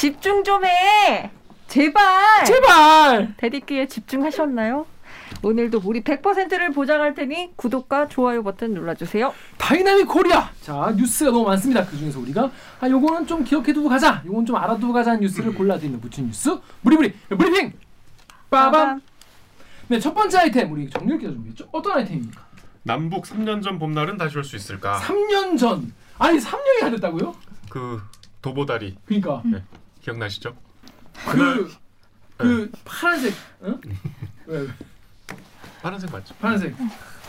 집중 좀 해. 제발. 제발. 대디끼에 집중하셨나요? 오늘도 우리 100%를 보장할 테니 구독과 좋아요 버튼 눌러주세요. Dynamic Korea. 자 뉴스가 너무 많습니다. 그 중에서 우리가 아 요거는 좀 기억해두고 가자. 요건 좀 알아두고 가자는 뉴스를 골라드리는 묻힌 뉴스 무리무리 브리핑. 빠밤. 네 첫 번째 아이템 우리 정렬 기자 준비했죠. 어떤 아이템입니까? 남북 3년 전 봄날은 다시 올 수 있을까? 3년 전. 아니 3년이 안 됐다고요? 그 도보다리 그러니까 네. 기억나시죠? 그, 그 파란색, 응? 왜, 왜? 파란색 맞죠? 파란색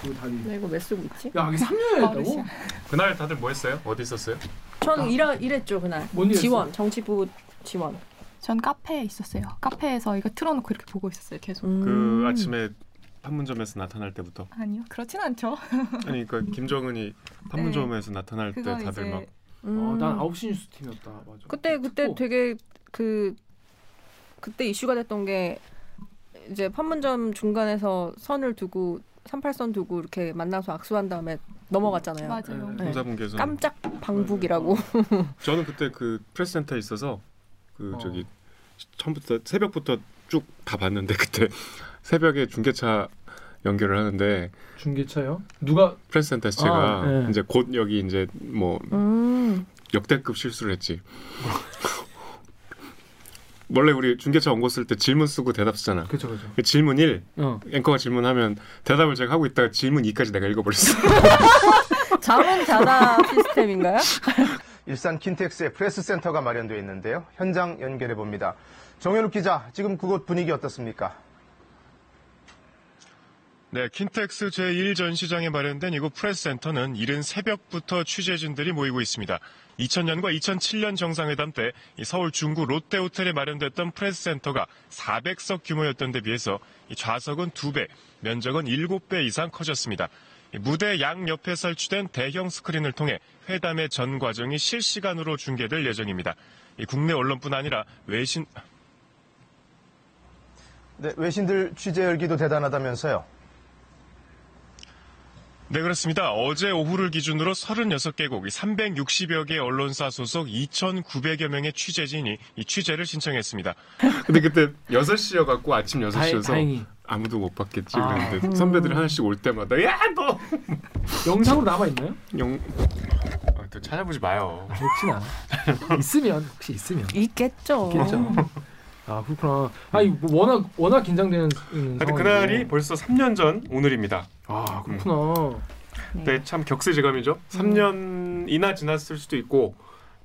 그 다리. 나 이거 왜 쓰고 있지? 야, 이게 3년이 됐다고? 그날 다들 뭐 했어요? 어디 있었어요? 저는 일하, 일했죠 그날. 뭔 일했어? 지원, 정치부 지원. 전 카페에 있었어요. 카페에서 이거 틀어놓고 이렇게 보고 있었어요. 계속. 음. 그 아침에 판문점에서 나타날 때부터 아니요, 그렇진 않죠. 아니 그러니까 김정은이 판문점에서 나타날 때 그거 다들 이제 막 음. 어, 난 9시 뉴스 팀이었다. 맞아. 그때 그때 듣고. 되게 그 그때 이슈가 됐던 게 이제 판문점 중간에서 선을 두고 38선 두고 이렇게 만나서 악수한 다음에 넘어갔잖아요. 맞아요. 네. 홍사분께서 깜짝 방북이라고. 저는 그때 그 프레스센터에 있어서 그 어. 저기 처음부터 새벽부터 쭉 다 봤는데 그때 새벽에 중계차 연결을 하는데 중계차요? 누가 프레스센터에서 제가 아, 네. 이제 곧 여기 이제 뭐 음. 역대급 실수를 했지. 원래 우리 중계차 원고 쓸 때 질문 쓰고 대답 쓰잖아. 그죠 그죠. 그 질문 1 어. 앵커가 질문하면 대답을 제가 하고 있다가 질문 2까지 내가 읽어버렸어. 자문 자다 시스템인가요? 일산 킨텍스의 프레스센터가 마련되어 있는데요. 현장 연결해 봅니다. 정현욱 기자, 지금 그곳 분위기 어떻습니까? 네, 킨텍스 제1전시장에 마련된 이곳 프레스센터는 이른 새벽부터 취재진들이 모이고 있습니다. 2000년과 2007년 정상회담 때이 서울 중구 롯데호텔에 마련됐던 프레스센터가 400석 규모였던 데 비해서 이 좌석은 2배, 면적은 7배 이상 커졌습니다. 이 무대 양 옆에 설치된 대형 스크린을 통해 회담의 전 과정이 실시간으로 중계될 예정입니다. 이 국내 언론뿐 아니라 외신 네, 외신들 취재 열기도 대단하다면서요. 네, 그렇습니다. 어제 오후를 기준으로 36개국, 360여 개 언론사 소속 2,900여 명의 취재진이 이 취재를 신청했습니다. 근데 그때 6시여 갖고 아침 6시여서 다행히 아무도 못 봤겠지 아. 그랬는데 선배들이 하나씩 올 때마다 야 너! 영상으로 남아 있나요? 영... 아, 또 찾아보지 마요. 혹시나 있으면 혹시 있으면 있겠죠. 있겠죠. 아 그렇구나. 아니 뭐 워낙 워낙 긴장되는 근데. 그날이 벌써 3년 전 오늘입니다. 아 그렇구나. 네, 참 격세지감이죠. 3년이나 지났을 수도 있고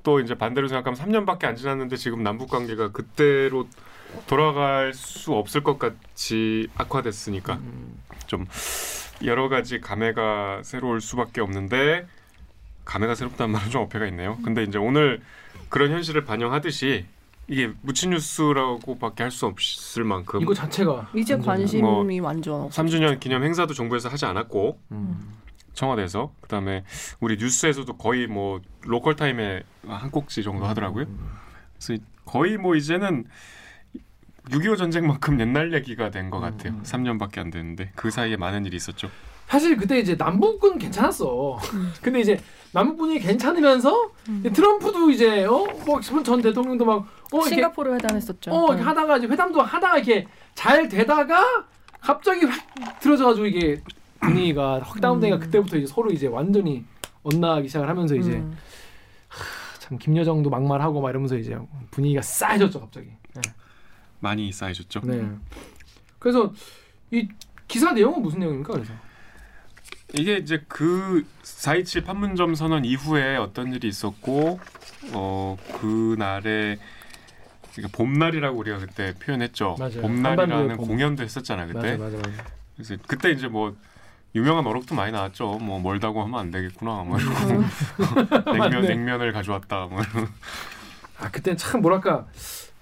또 이제 반대로 생각하면 3년밖에 안 지났는데 지금 남북 관계가 그때로 돌아갈 수 없을 것 같이 악화됐으니까 음. 좀 여러 가지 감회가 새로울 수밖에 없는데 감회가 새롭다는 말은 좀 어폐가 있네요. 근데 이제 오늘 그런 현실을 반영하듯이 이게 묻힌 뉴스라고밖에 할 수 없을 만큼 이거 자체가 이제 완전- 관심이 뭐 완전 3주년 기념 행사도 정부에서 하지 않았고 음. 청와대에서 그다음에 우리 뉴스에서도 거의 뭐 local time에 한 꼭지 정도 하더라고요. 그래서 이- 거의 뭐 이제는 6.25 전쟁만큼 옛날 얘기가 된 것 같아요. 음. 3년밖에 안 됐는데 그 사이에 많은 일이 있었죠. 사실 그때 이제 남북은 괜찮았어. 근데 이제 남북 분위기 괜찮으면서 이제 트럼프도 이제 어뭐전 대통령도 막어 싱가포르 회담했었죠. 어 이렇게 네. 하다가 이제 회담도 하다가 이렇게 잘 되다가 갑자기 확 들어져가지고 이게 분위기가 확 다운되니까 음. 그때부터 이제 서로 이제 완전히 엇나가기 시작을 하면서 이제 음. 참 김여정도 막말하고 막 이러면서 이제 분위기가 싸해졌죠 갑자기. 네. 많이 쌓여졌죠. 네. 그래서 이 기사 내용은 무슨 내용입니까? 그래서 이게 이제 그 4.27 판문점 선언 이후에 어떤 일이 있었고 어 그날에 그러니까 봄날이라고 우리가 그때 표현했죠. 맞아요. 봄날이라는 봄. 공연도 했었잖아 그때. 맞아 맞아 맞아. 그래서 그때 이제 뭐 유명한 어록도 많이 나왔죠. 뭐 멀다고 하면 안 되겠구나. 뭐 이러고 냉면 맞네. 냉면을 가져왔다. 뭐 이러고. 아 그때 참 뭐랄까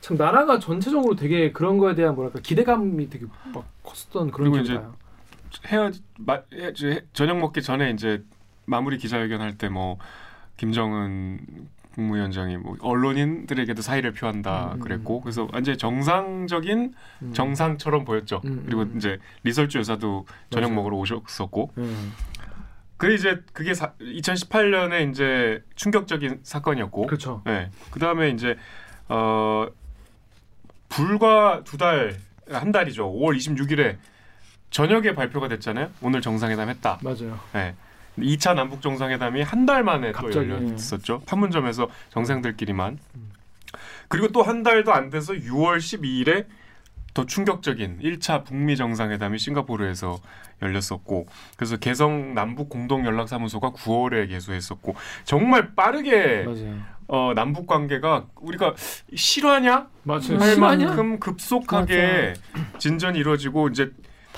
참 나라가 전체적으로 되게 그런 거에 대한 뭐랄까 기대감이 되게 막 컸었던 그런 기억이 나요. 헤어 마, 저- 저녁 먹기 전에 이제 마무리 기자회견 할 때 뭐 김정은 국무위원장이 뭐 언론인들에게도 사의를 표한다 음, 그랬고 그래서 완전 히 정상적인 음. 정상처럼 보였죠. 음, 그리고 음. 이제 리설주 여사도 저녁 맞아요. 먹으러 오셨었고 음. 그 이제 그게 사, 2018년에 이제 충격적인 사건이었고 그렇죠. 네. 그 다음에 이제 어 불과 두 달 한 달이죠. 5월 26일에 저녁에 발표가 됐잖아요. 오늘 정상회담 했다. 맞아요. 네. 2차 남북 정상회담이 한 달 만에 갑자기, 또 열렸었죠. 판문점에서 정상들끼리만. 그리고 또 한 달도 안 돼서 6월 12일에 더 충격적인 1차 북미 정상회담이 싱가포르에서 열렸었고 그래서 개성 남북 공동 연락사무소가 9월에 개소했었고 정말 빠르게 맞아요. 어, 남북 관계가 우리가 실화냐 맞아요. 할 실화냐? 만큼 급속하게 진전이 이루어지고 이제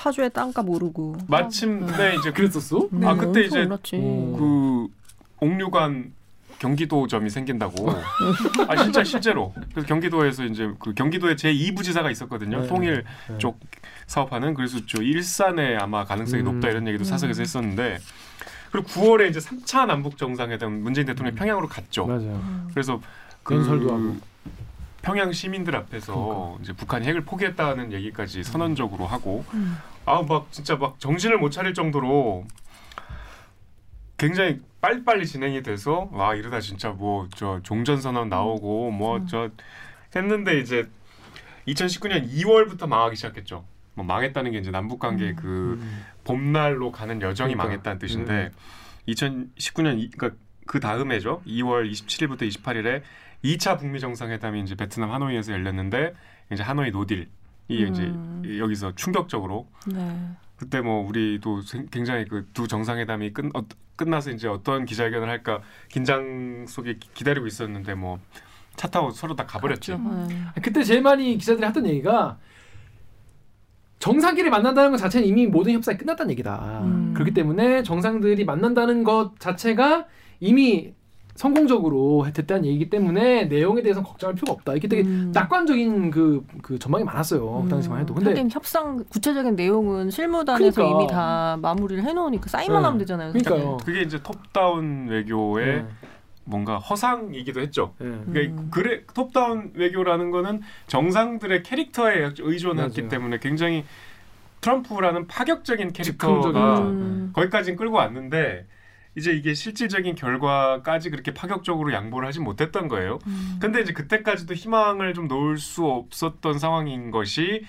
파주의 땅값 오르고. 마침내 이제 그, 그랬었어? 네, 아, 그때 이제 올랐지. 오. 그 옥류관 경기도점이 생긴다고. 아 진짜 실제로. 그래서 경기도에서 이제 그 경기도에 제 2부지사가 있었거든요. 네, 통일 네. 쪽 사업하는 그래서 저 일산에 아마 가능성이 음. 높다 이런 얘기도 사석에서 했었는데 그리고 9월에 이제 3차 남북 정상회담 문재인 대통령이 평양으로 갔죠. 맞아요. 그래서 그 연설도 하고. 평양 시민들 앞에서 그러니까. 이제 북한이 핵을 포기했다는 얘기까지 선언적으로 하고 음. 아막 진짜 막 정신을 못 차릴 정도로 굉장히 빨리빨리 진행이 돼서 와 이러다 진짜 뭐 저 종전 선언 나오고 뭐 음. 저 했는데 이제 2019년 2월부터 망하기 시작했죠. 뭐 망했다는 게 이제 남북 관계 음. 그 음. 봄날로 가는 여정이 그러니까. 망했다는 뜻인데 2019년 이, 그러니까 그 다음에죠. 2월 27일부터 28일에 2차 북미 정상회담이 이제 베트남 하노이에서 열렸는데 이제 하노이 노딜이 음. 이제 여기서 충격적으로 네. 그때 뭐 우리도 생- 굉장히 그 두 정상회담이 끝 어, 끝나서 이제 어떤 기자회견을 할까 긴장 속에 기- 기다리고 있었는데 뭐 차 타고 서로 다 가버렸지. 그렇죠. 네. 그때 제일 많이 기자들이 하던 얘기가 정상끼리 만난다는 것 자체는 이미 모든 협상이 끝났다는 얘기다. 음. 그렇기 때문에 정상들이 만난다는 것 자체가 이미 성공적으로 됐다는 얘기이기 때문에 내용에 대해서는 걱정할 필요가 없다. 이게 되게 음. 낙관적인 그, 그 전망이 많았어요. 그 당시만 해도. 근데 하긴 협상 구체적인 내용은 실무단에서 그러니까. 이미 다 마무리를 해놓으니까 사인만 네. 하면 되잖아요. 그러니까요. 그게 이제 톱다운 외교의 네. 뭔가 허상이기도 했죠. 네. 그러니까 음. 그래 톱다운 외교라는 거는 정상들의 캐릭터에 의존했기 맞아요. 때문에 굉장히 트럼프라는 파격적인 캐릭터가. 음. 거기까지는 끌고 왔는데 이제 이게 실질적인 결과까지 그렇게 파격적으로 양보를 하지 못했던 거예요. 음. 근데 이제 그때까지도 희망을 좀 놓을 수 없었던 상황인 것이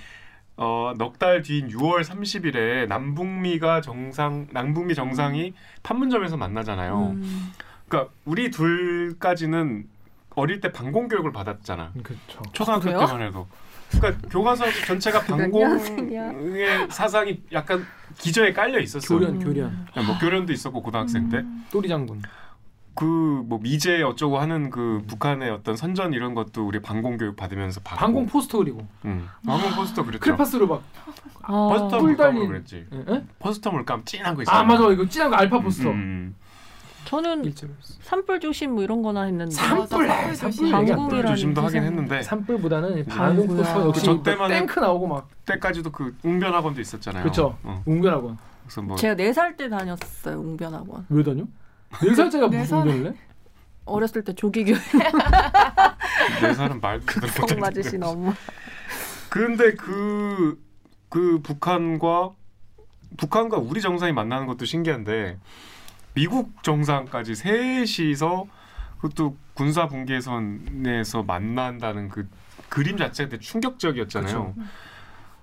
어, 넉 달 뒤인 6월 30일에 남북미가 정상 남북미 정상이 판문점에서 만나잖아요. 음. 그러니까 우리 둘까지는 어릴 때 방공 교육을 받았잖아. 그렇죠. 초등학교 그래요? 때만 해도. 그러니까 교과서 전체가? 방공의 사상이 약간 기저에 깔려 있었어. 교련, 음. 교련. 뭐 교련도 있었고 고등학생 때. 또리 장군. 그뭐 미제 어쩌고 하는 그 북한의 어떤 선전 이런 것도 우리 방공 교육 받으면서 받고. 방공 포스터 그리고 응. 방공 포스터 그랬죠. 크레파스로 막. 아. 포스터 뿔 물감으로. 그랬지. 예? 예? 포스터 물감 진한 거 있어요. 아 맞아 이거 찐한 거 알파 포스터. 음, 저는. 산불 조심 뭐 이런 거나 했는데 산불 산불 조심. 조심도 하긴. 했는데 산불보다는. 포스터 역시 저 때만은- 탱크 나오고 막 때까지도 그 웅변 학원도 있었잖아요. 그쵸. 어, 웅변학원. 그래서 뭐 제가 네 살 때 다녔어요 웅변학원. 왜 다녀? 네 살짜리가 네 무슨 살? 웅변을 해? 어렸을 때 조기교육 네 살은 말 그대로 성 못했는데. 맞으신 엄마. 근데 그, 그 북한과 북한과 우리 정상이 만나는 것도 신기한데 미국 정상까지 셋이서 그것도 군사 분계선에서 만난다는 그 그림 자체가 충격적이었잖아요.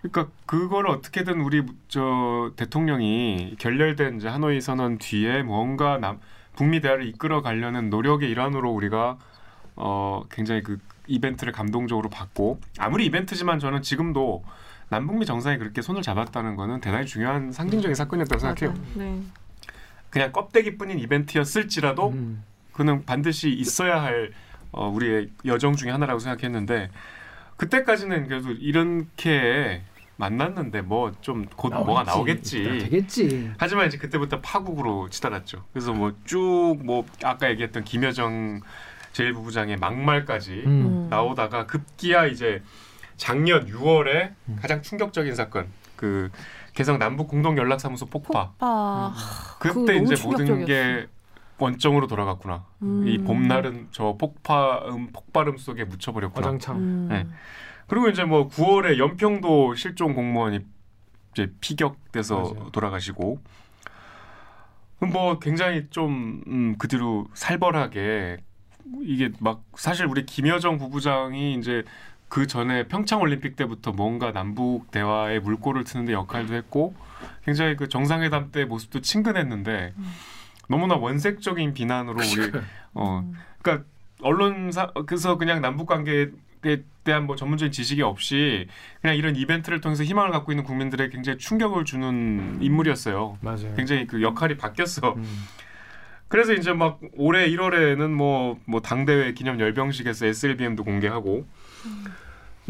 그러니까 그걸 어떻게든 우리 저 대통령이 결렬된 이제 하노이 선언 뒤에 뭔가 남 북미 대화를 이끌어 가려는 노력의 일환으로 우리가 어 굉장히 그 이벤트를 감동적으로 봤고 아무리 이벤트지만 저는 지금도 남북미 정상이 그렇게 손을 잡았다는 거는 대단히 중요한 상징적인 사건이었다고 생각해요. 맞아요. 네. 그냥 껍데기뿐인 이벤트였을지라도 음. 그는 반드시 있어야 할 어, 우리의 여정 중에 하나라고 생각했는데 그때까지는 그래도 이렇게 만났는데 뭐 좀 곧 뭐가 나오겠지. 되겠지. 하지만 이제 그때부터 파국으로 치달았죠. 그래서 뭐 쭉뭐 아까 얘기했던 김여정 제1부부장의 막말까지 음. 음. 나오다가 급기야 이제 작년 6월에 음. 가장 충격적인 사건 그 개성 남북 공동 연락사무소 폭파. 폭파. 그거 그때 이제 모든 게. 원점으로 돌아갔구나. 음. 이 봄날은 저 폭파음 폭발음 속에 묻혀버렸구나. 과장창. 음. 네. 그리고 이제 뭐 9월에 연평도 실종 공무원이 이제 피격돼서 맞아요. 돌아가시고 뭐 굉장히 좀 음, 그 뒤로 살벌하게 이게 막 사실 우리 김여정 부부장이 이제 그 전에 평창 올림픽 때부터 뭔가 남북 대화에 물꼬를 트는데 역할도 했고 굉장히 그 정상회담 때 모습도 친근했는데 너무나 원색적인 비난으로 우리 어 그러니까 언론사 그래서 그냥 남북 관계에 대한 뭐 전문적인 지식이 없이 그냥 이런 이벤트를 통해서 희망을 갖고 있는 국민들에게 굉장히 충격을 주는 인물이었어요. 맞아요. 굉장히 그 역할이 바뀌었어. 음. 그래서 이제 막 올해 1월에는 뭐 뭐 당대회 기념 열병식에서 SLBM도 공개하고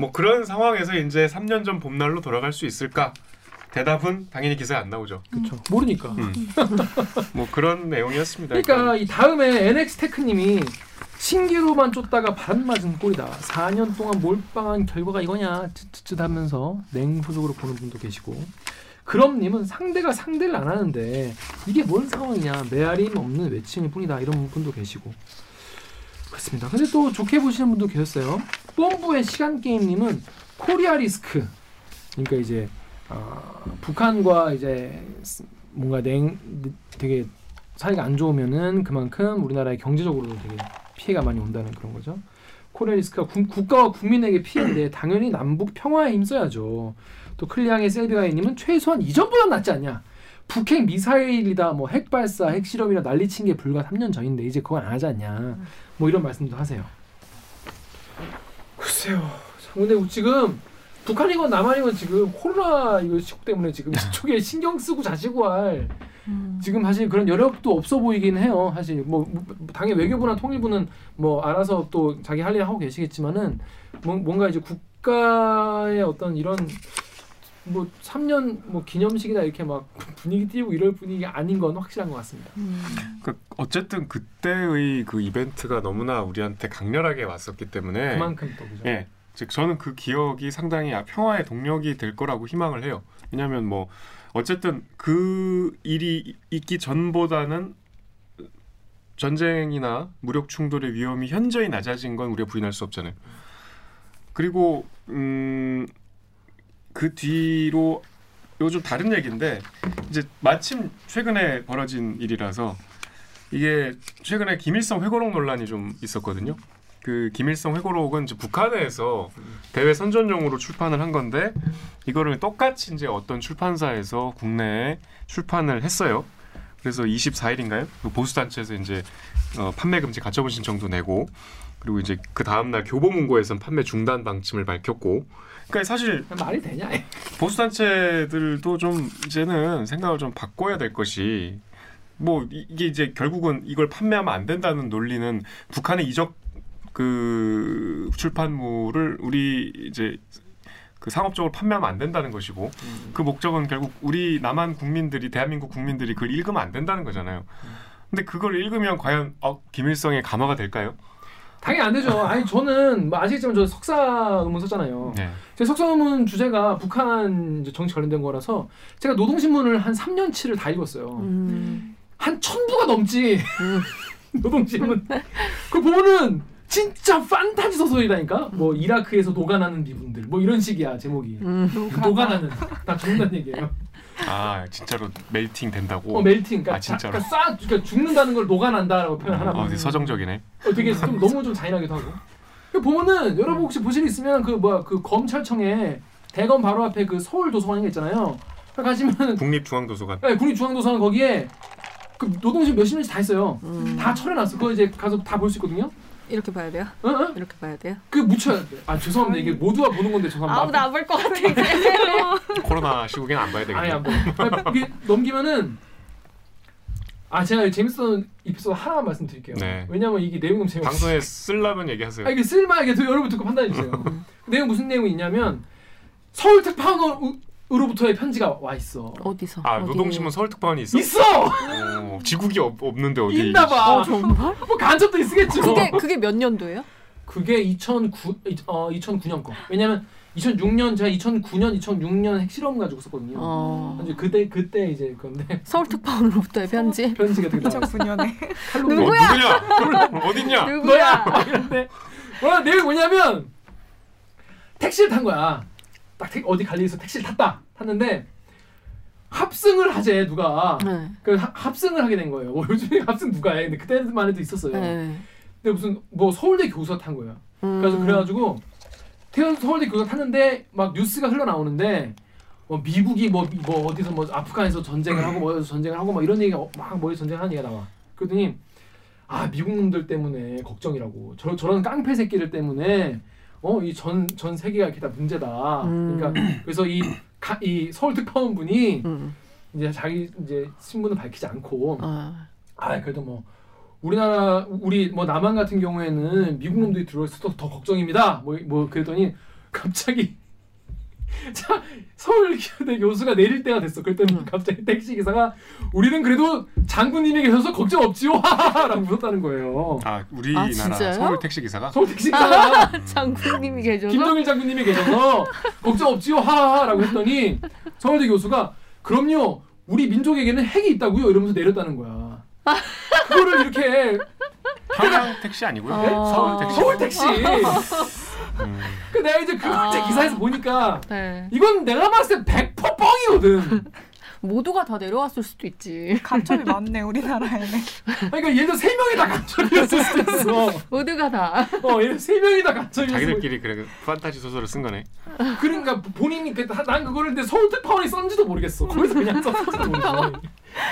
뭐 그런 상황에서 이제 3년 전 봄날로 돌아갈 수 있을까? 대답은 당연히 기사에 안 나오죠. 그렇죠. 모르니까. 음. 뭐 그런 내용이었습니다. 그러니까 이 다음에 NX 테크님이 신기루만 쫓다가 바람 맞은 꼴이다. 4년 동안 몰빵한 결과가 이거냐 쯧쯧쯧 하면서 냉소적으로 보는 분도 계시고 그럼님은 상대가 상대를 안 하는데 이게 뭔 상황이냐 메아리 없는 외침일 뿐이다 이런 분도 계시고 그렇습니다. 근데 또 좋게 보시는 분도 계셨어요. 뽐뿌의 시간 게임님은 Korea risk 그러니까 이제 어, 북한과 이제 스- 뭔가 냉 되게 사이가 안 좋으면은 그만큼 우리나라의 경제적으로도 되게 피해가 많이 온다는 그런 거죠. Korea risk가 국- 국가와 국민에게 피해인데 당연히 남북 평화에 힘써야죠. 또 클리앙의 셀비가이님은 최소한 이전보다 낫지 않냐. 북핵 미사일이다, 뭐 핵발사, 핵실험이라 난리친 게 불과 3년 전인데 이제 그건 안 하지 않냐. 뭐 이런 말씀도 하세요. 글쎄요. 자, 근데 지금 북한이건 남한이건 지금 코로나 이거 시국 때문에 지금 이쪽에 신경 쓰고 자시고 할 지금 사실 그런 여력도 없어 보이긴 해요. 사실 뭐, 뭐 당연히 외교부나 통일부는 뭐 알아서 또 자기 할 일 하고 계시겠지만은 뭐, 뭔가 이제 국가의 어떤 이런 뭐 3년 뭐 기념식이나 이렇게 막 분위기 띄우고 이럴 분위기 아닌 건 확실한 것 같습니다. 그 어쨌든 그때의 그 이벤트가 너무나 우리한테 강렬하게 왔었기 때문에 그만큼 또 그죠. 예. 즉 저는 그 기억이 상당히 아, 평화의 동력이 될 거라고 희망을 해요. 왜냐하면 뭐 어쨌든 그 일이 있기 전보다는 전쟁이나 무력 충돌의 위험이 현저히 낮아진 건 우리가 부인할 수 없잖아요. 그리고 음, 그 뒤로 요즘 다른 얘기인데 이제 마침 최근에 벌어진 일이라서 이게 최근에 김일성 회고록 논란이 좀 있었거든요. 그 김일성 회고록은 이제 북한에서 대외 선전용으로 출판을 한 건데 이거를 똑같이 이제 어떤 출판사에서 국내에 출판을 했어요. 그래서 24일인가요? 보수 단체에서 이제 어, 판매 금지 가처분 신청도 내고 그리고 이제 그 다음 날 교보문고에서는 판매 중단 방침을 밝혔고 그러니까 사실 말이 되냐? 보수 단체들도 좀 이제는 생각을 좀 바꿔야 될 것이 뭐 이- 이게 이제 결국은 이걸 판매하면 안 된다는 논리는 북한의 이적 그 출판물을 우리 이제 그 상업적으로 판매하면 안 된다는 것이고 그 목적은 결국 우리 남한 국민들이 대한민국 국민들이 그걸 읽으면 안 된다는 거잖아요. 근데 그걸 읽으면 과연 어, 김일성의 감화가 될까요? 당연히 안 되죠. 아니 저는 뭐 아시겠지만 저 석사 논문 썼잖아요. 네. 제 석사 논문 주제가 북한 정치 관련된 거라서 제가 노동신문을 한 3년치를 다 읽었어요. 음. 한 천부가 넘지 노동신문. 그 보면은 진짜 판타지 소설이라니까. 뭐 이라크에서 녹아나는 미분들 뭐 이런 식이야 제목이. 음. 녹아나는 다 죽는다는 얘기예요. 아 진짜로 멜팅 된다고. 어 멜팅. 그러니까, 아, 진짜로? 그러니까 싹 그러니까 죽는다는 걸 녹아난다라고 표현하나 어, 봐. 되게 서정적이네. 어, 되게 좀 너무 좀 잔인하기도 하고. 그 보면은 여러분 혹시 보실 일 있으면 그 뭐야 그 검찰청에 대검 바로 앞에 그 서울 도서관이 있잖아요. 가시면 국립중앙도서관. 네, 국립중앙도서관 거기에 그 노동신 몇십 년씩 다 있어요. 음. 다 철해놨어. 그거 이제 가서 다 볼 수 있거든요. 이렇게 봐야 돼요? 어? 어? 이렇게 봐야 돼요? 그 묻혀야 돼. 아 죄송합니다. 이게 모두가 보는 건데 죄송합니다. 아무도 안 볼 것 같아 이제. 코로나 시국에는 안 봐야 되겠네. 아니 안 보. 아니, 이게 넘기면은 아 제가 재밌었던 에피소드 하나만 말씀드릴게요. 네. 왜냐면 이게 내용 너무 재밌어요. 방송에 쓸라면 얘기하세요. 아 이게 쓸만하게 도 여러분 듣고 판단해 주세요. 그 내용 무슨 내용이 있냐면 서울 특파원 으로부터의 편지가 와 있어. 어디서? 아 어디? 노동신문 서울특파원이 있어? 있어. 어, 지국이 없, 없는데 어디? 있나 봐. 어 정말? 뭐 간접도 있겠죠. 그게 그게 몇 년도예요? 그게 2009 어 2009년 거. 왜냐면 2006년 제가 2009년 2006년 핵실험 가지고 썼거든요. 어. 이제 그때 그때 이제 그건데 서울 특파원으로부터의 편지. 편지가 되게 나와. 2009년에 칼로 어, 누구냐? 어딨냐? 누구야? 막 이런데 와 내용이 뭐냐면 택시를 탄 거야. 딱 택- 어디 갈 일 있어 택시를 탔다. 탔는데 합승을 하재 누가. 네. 그 하- 합승을 하게 된 거예요. 뭐 요즘에 합승 누가 해? 근데 그때만 해도 있었어요. 네. 근데 무슨 뭐 서울대 교수가 탄 거예요. 음. 그래서 그래가지고 태연 서울대 교수가 탔는데 막 뉴스가 흘러나오는데 뭐 미국이 뭐, 뭐 어디서 뭐 아프간에서 전쟁을 하고 뭐 전쟁을 하고 막 이런 얘기가 어, 막 머리 전쟁하는 얘기가 나와. 그러더니 아 미국 놈들 때문에 걱정이라고 저 저런 깡패 새끼들 때문에 어이 전 전 세계가 이렇게 다 문제다. 음. 그러니까 그래서 이 가, 이 서울 특파원 분이 음. 이제 자기 이제 신분을 밝히지 않고 아. 아 그래도 뭐 우리나라 우리 뭐 남한 같은 경우에는 미국 놈들이 들어있어서 더 걱정입니다. 뭐 뭐 그랬더니 갑자기 자 서울대 교수가 내릴 때가 됐어. 그랬더니 음. 갑자기 택시 기사가 우리는 그래도 장군님이 계셔서 걱정 없지요. 하하하라고 웃었다는 거예요. 아 우리나라 진짜요? 서울 택시 기사가 서울 택시 기사가 장군님이 계셔서 김정일 장군님이 계셔서 걱정 없지요. 하하하라고 했더니 서울대 교수가 그럼요. 우리 민족에게는 핵이 있다고요. 이러면서 내렸다는 거야. 그거를 이렇게 평양 택시 아니고요. 아. 서울 택시. 서울 택시. 음. 그 내가 이제 그 아. 제 기사에서 보니까 네. 이건 내가 봤을 때 100% 뻥이거든. 모두가 다 내려왔을 수도 있지. 간첩이 많네 우리나라에는. 그러니까 예를 들어 세 명이 다 간첩이었을 수도 있어. 모두가 다. 어, 예를 세 명이 다 간첩이었어. 자기들끼리 그래 판타지 소설을 쓴 거네. 그러니까 본인이 그, 난 그거를 근데 서울 특파원이 썼는지도 모르겠어. 거기서 그냥 썼는지도 모르겠어.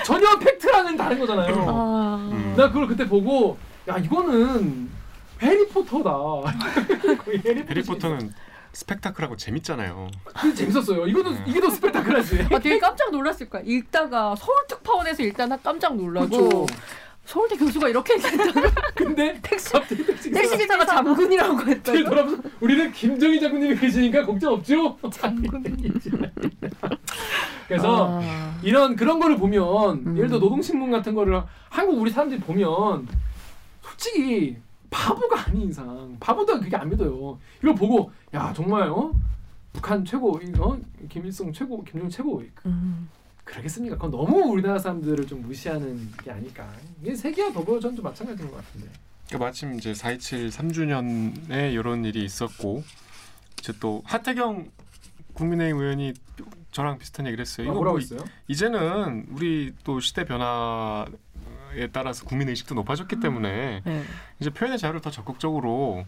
전혀 팩트랑은 다른 거잖아요. 아. 음. 나 그걸 그때 보고 야 이거는 해리포터다. 해리포터. 해리포터는 스펙타클하고 재밌잖아요. 근데 재밌었어요. 이거는 네. 이게 더 스펙타클하지. 아, 되게 깜짝 놀랐을 거야. 읽다가 서울 특파원에서 일단 깜짝 놀라고 그렇죠. 서울대 교수가 이렇게 얘기했다가 근데 택시 택시 택시 기사가 장군이라고. 돌아보서 우리는 김정희 장군님이 계시니까 걱정 없죠. 장군. 그래서 아. 이런 그런 거를 보면 음. 예를 들어 노동신문 같은 거를 한국 우리 사람들이 보면 솔직히 바보가 아닌 이상 바보도 그게 안 믿어요. 이걸 보고 야 정말 어 북한 최고 이, 어 김일성 최고 김정일 최고 음. 그러겠습니까? 그건 너무 우리나라 사람들을 좀 무시하는 게 아닐까. 이게 세계와 더불어전도 마찬가지인 것 같은데. 그러니까 마침 이제 4.27 3주년에 이런 일이 있었고 이제 또 하태경 국민의힘 의원이 저랑 비슷한 얘기를 했어요. 아, 이거 뭐라고 뭐 했어요? 이제는 우리 또 시대 변화 에 따라서 국민 의식도 높아졌기 때문에 네. 이제 표현의 자유를 더 적극적으로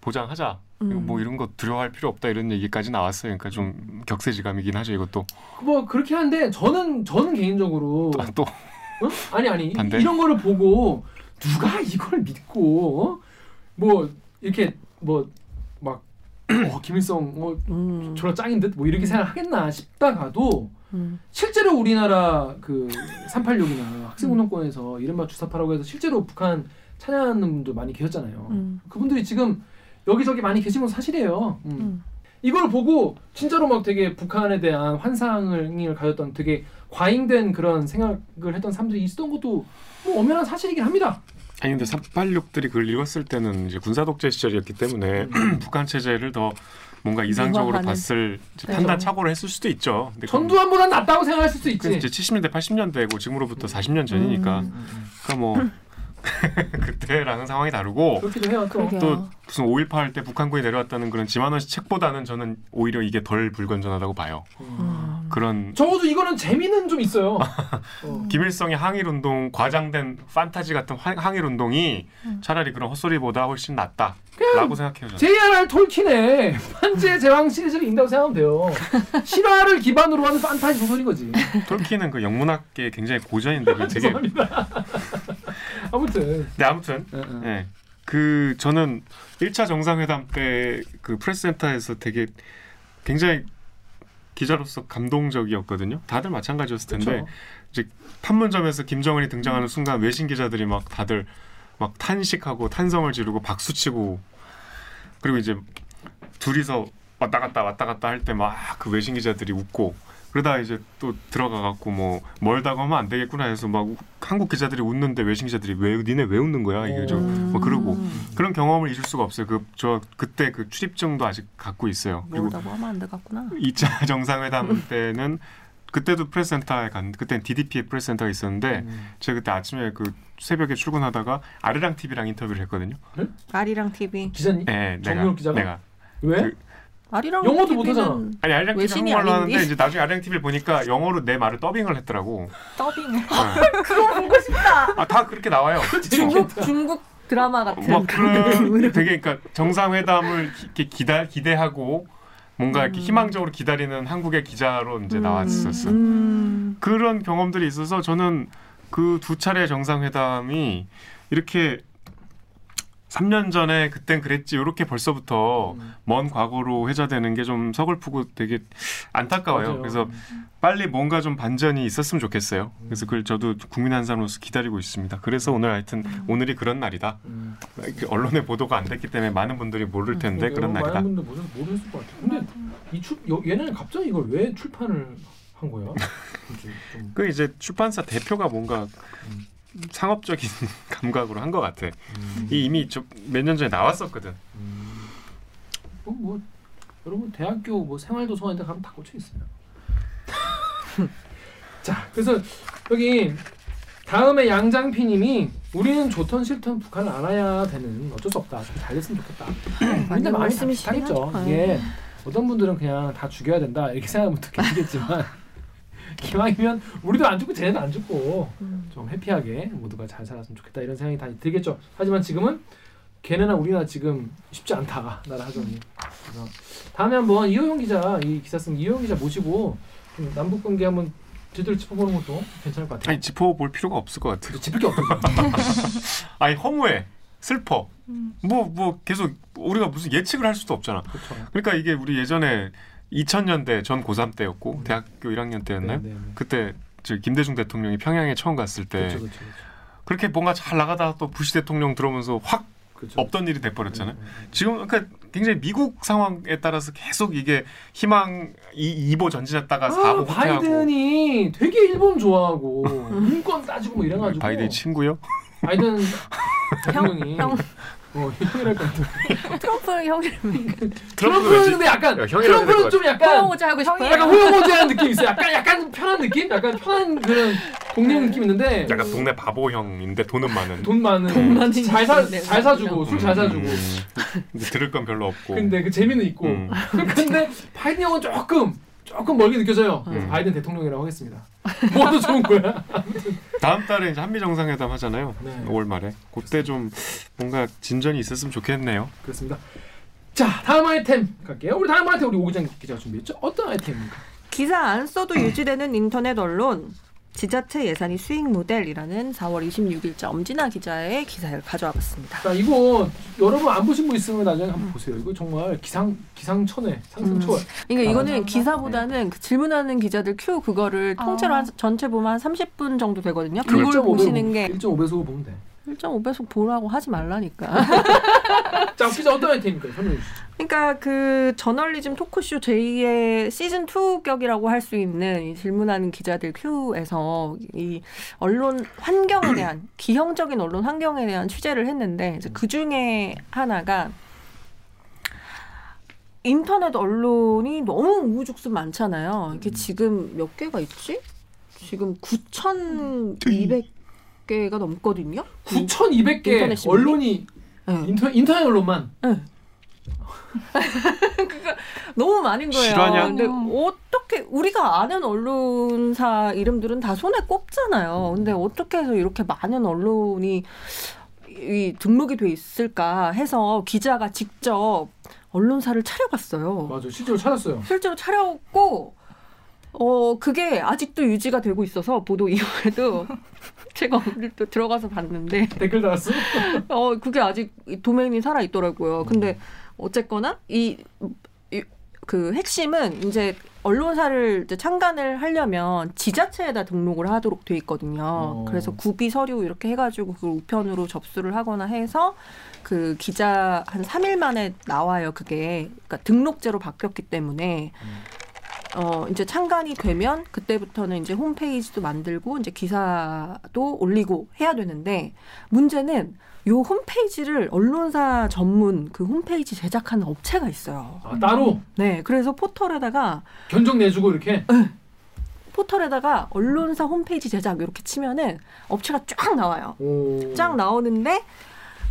보장하자. 음. 뭐 이런 거 두려워할 필요 없다 이런 얘기까지 나왔어요. 그러니까 좀 격세지감이긴 하죠. 이것도 뭐 그렇게 한데 저는 저는 개인적으로 아, 또 어? 아니 아니 반대? 이런 거를 보고 누가 이걸 믿고 어? 뭐 이렇게 뭐막 어, 김일성 어 음. 졸라 짱인 듯 뭐 이렇게 생각하겠나 싶다가도 음. 실제로 우리나라 그 386이나 학생 운동권에서 이른바 주사파라고 해서 실제로 북한 찬양하는 분도 많이 계셨잖아요. 음. 그분들이 지금 여기저기 많이 계신 건 사실이에요. 음. 음. 이걸 보고 진짜로 막 되게 북한에 대한 환상을 가졌던 되게 과잉된 그런 생각을 했던 사람들이 있었던 것도 뭐 엄연한 사실이긴 합니다. 아니 근데 386들이 그걸 읽었을 때는 이제 군사 독재 시절이었기 때문에 북한 체제를 더 뭔가 이상적으로 유화하는. 봤을 네. 판단 착오를 했을 수도 있죠. 근데 전두환보다 낫다고 생각하실 수 있지. 이제 70년대 80년대고 지금으로부터 40년 전이니까 음. 그러니까 뭐 그때랑은 상황이 다르고 그렇기도 해요. 또. 또 무슨 5.18할때 북한군이 내려왔다는 그런 지만원 씨 책보다는 저는 오히려 이게 덜 불건전하다고 봐요. 음. 그런 적어도 이거는 재미는 좀 있어요. 어. 김일성의 항일 운동 과장된 판타지 같은 화- 항일 운동이 음. 차라리 그런 헛소리보다 훨씬 낫다라고 생각해요. 저는. J.R.R. 톨킨의 판지의 제왕 시리즈를 읽는다고 생각하면 돼요. 실화를 기반으로 하는 판타지 소설인 거지. 톨킨은 그 영문학계 굉장히 고전인데 그 되게. 아무튼. 네 아무튼 어, 어. 예. 그 저는 1차 정상회담 때 그 프레스센터에서 되게 굉장히 기자로서 감동적이었거든요. 다들 마찬가지였을 텐데 그쵸. 판문점에서 김정은이 등장하는 순간 외신 기자들이 막 다들 막 탄식하고 탄성을 지르고 박수치고 그리고 이제 둘이서 왔다 갔다 왔다 갔다 할 때 막 그 외신 기자들이 웃고 그러다 이제 또 들어가 갖고 뭐 멀다고 하면 안 되겠구나 해서 막 우- 한국 기자들이 웃는데 외신 기자들이 왜 니네 왜 웃는 거야 이게 좀뭐 그러고 음. 그런 경험을 잊을 수가 없어요. 그 저 그때 그 출입증도 아직 갖고 있어요. 그리고 모르다고 하면 안 되겠구나. 2차 정상회담 때는 그때도 프레스센터에 간 그때는 DDP의 프레스센터가 있었는데 음. 제가 그때 아침에 그 새벽에 출근하다가 아르랑 TV랑 인터뷰를 했거든요. 아리랑 TV. 기자님? 네, 내가 정유럽 기자가? 내가 왜? 그- 아리랑 영어도 못하잖아. 아니 아르랑 TV 한국말로 아닌데. 하는데 이제 나중에 아르랑 TV를 보니까 영어로 내 말을 더빙을 했더라고. 더빙을. 그거 보고 싶다. 아 다 그렇게 나와요. 중국 중국 드라마 같은 막 그런. 되게 그러니까 정상회담을 기- 이렇게 기다 기대하고 뭔가 이렇게 희망적으로 기다리는 한국의 기자로 이제 나왔었어. 음. 그런 경험들이 있어서 저는 그 두 차례 정상회담이 이렇게 3년 전에 그땐 그랬지 이렇게 벌써부터 음. 먼 과거로 회자되는 게 좀 서글프고 되게 안타까워요. 맞아요. 그래서 빨리 뭔가 좀 반전이 있었으면 좋겠어요. 그래서 그걸 저도 국민 한 사람으로서 기다리고 있습니다. 그래서 오늘 하여튼 오늘이 그런 날이다. 음. 언론에 보도가 안 됐기 때문에 많은 분들이 모를 텐데 그런 많은 날이다. 분들 모르, 모르셨을 것 같아요. 근데 이 출, 여, 얘네는 갑자기 이걸 왜 출판을 한 거야? 그 이제 출판사 대표가 뭔가 음. 상업적인 감각으로 한 것 같아. 음. 이 이미 몇 년 전에 나왔었거든. 음. 뭐, 뭐 여러분 대학교 뭐 생활도서관에 가면 다 꽂혀 있어요. 자, 그래서 여기 다음에 양장피님이 우리는 좋던 싫던 북한을 알아야 되는 어쩔 수 없다. 좀 잘됐으면 좋겠다. 근데 맞는 많이 말씀이시긴 비슷하겠죠. 하죠. 이게 어떤 분들은 그냥 다 죽여야 된다 이렇게 생각하면 또 계시겠지만 기왕이면 우리도 안 죽고 쟤네도 안 죽고 음. 좀 해피하게 모두가 잘 살았으면 좋겠다 이런 생각이 다 들겠죠. 하지만 지금은 걔네나 우리나 지금 쉽지 않다 나라 하정이. 그래서 다음에 한번 이호영 기자 이 기사 쓴 이호영 기자 모시고 좀 남북 관계 한번 제대로 짚어보는 것도 괜찮을 것 같아요. 아니 짚어볼 필요가 없을 것 같아. 짚을 게 없죠. 아니 허무해, 슬퍼. 뭐뭐 계속 우리가 무슨 예측을 할 수도 없잖아. 그렇죠. 그러니까 이게 우리 예전에 2000년대 전 고3 때였고 대학교 1학년 때였나요? 네, 네, 네. 그때 저 김대중 대통령이 평양에 처음 갔을 때 그렇죠, 그렇죠, 그렇죠. 그렇게 뭔가 잘 나가다가 또 부시 대통령 들어오면서 확. 없던 일이 돼버렸잖아요. 네, 네, 네. 지금 그러니까 굉장히 미국 상황에 따라서 계속 이게 희망 이 2보 전진했다가 4보 아, 후퇴하고 바이든이 되게 일본 좋아하고 인권 따지고 뭐 이래가지고 바이든 친구요? 바이든 대통령이 형. 어, 형이랄 것 같아. 트럼프는 형님 트럼프는 근데 약간 야, 트럼프는 좀 약간 호영호자 하고 싶어요. 약간 호영호재한 느낌 이 있어요. 약간 약간 편한 느낌, 약간 편한 그런 동료 느낌 있는데 약간 동네 바보 형인데 돈은 많은. 돈 많은 돈 많은 잘사 네, 잘 사주고 술 잘 사주고 음, 근데 들을 건 별로 없고. 근데 그 재미는 있고 음. 근데 바이든 형은 조금 조금 멀게 느껴져요. 그래서 음. 바이든 대통령이라고 하겠습니다. 뭐도 좋은 거야. 다음 달에 이제 한미 정상회담 하잖아요. 네. 5월 말에. 그때 좀 뭔가 진전이 있었으면 좋겠네요. 그렇습니다. 자 다음 아이템 갈게요. 우리 다음 아이템 우리 오기장 기자가 준비했죠. 어떤 아이템입니까? 기사 안 써도 유지되는 인터넷 언론 지자체 예산이 수익 모델이라는 4월 26일자 엄진아 기자의 기사를 가져와 봤습니다. 자 이거 여러분 안 보신 분 있으면 나중에 한번 보세요. 이거 정말 기상 기상천외 상승초월. 그러니까 이거는 맞아요. 기사보다는 그 질문하는 기자들 큐 그거를 아. 통째로 한, 전체 보면 한 30분 정도 되거든요. 그걸 그걸 보시는 게 1.5배속 보면 돼. 1.5배속 보라고 하지 말라니까. 자 기자 어떤 아이템입니까? 설명해 주시죠. 그러니까 그 저널리즘 토크쇼 제2의 시즌 2 격이라고 할 수 있는 이 질문하는 기자들 큐에서 이 언론 환경에 대한 기형적인 언론 환경에 대한 취재를 했는데 이제 그 중에 하나가 인터넷 언론이 너무 우후죽순 많잖아요. 이게 지금 몇 개가 있지? 지금 9,200 개가 넘거든요. 9,200개 인터넷 신문이? 언론이 네. 인터, 인터넷 언론만 너무 많은 거예요. 실화냐? 근데 어떻게 우리가 아는 언론사 이름들은 다 손에 꼽잖아요. 근데 어떻게 해서 이렇게 많은 언론이 이 등록이 돼 있을까 해서 기자가 직접 언론사를 차려봤어요. 맞아 실제로 찾았어요. 실제로 차렸고 어 그게 아직도 유지가 되고 있어서 보도 이후에도 제가 오늘 또 들어가서 봤는데 댓글 달았어? 어 그게 아직 이 도메인이 살아 있더라고요. 근데 어쨌거나 이 그 핵심은 이제 언론사를 이제 창간을 하려면 지자체에다 등록을 하도록 돼 있거든요. 어. 그래서 구비 서류 이렇게 해가지고 그 우편으로 접수를 하거나 해서 그 기자 한 3일 만에 나와요. 그게 그러니까 등록제로 바뀌었기 때문에 어 이제 창간이 되면 그때부터는 이제 홈페이지도 만들고 이제 기사도 올리고 해야 되는데 문제는 요 홈페이지를 언론사 전문 그 홈페이지 제작하는 업체가 있어요. 아 따로 네, 그래서 포털에다가 견적 내주고 이렇게 포털에다가 언론사 홈페이지 제작 이렇게 치면은 업체가 쫙 나와요. 오. 쫙 나오는데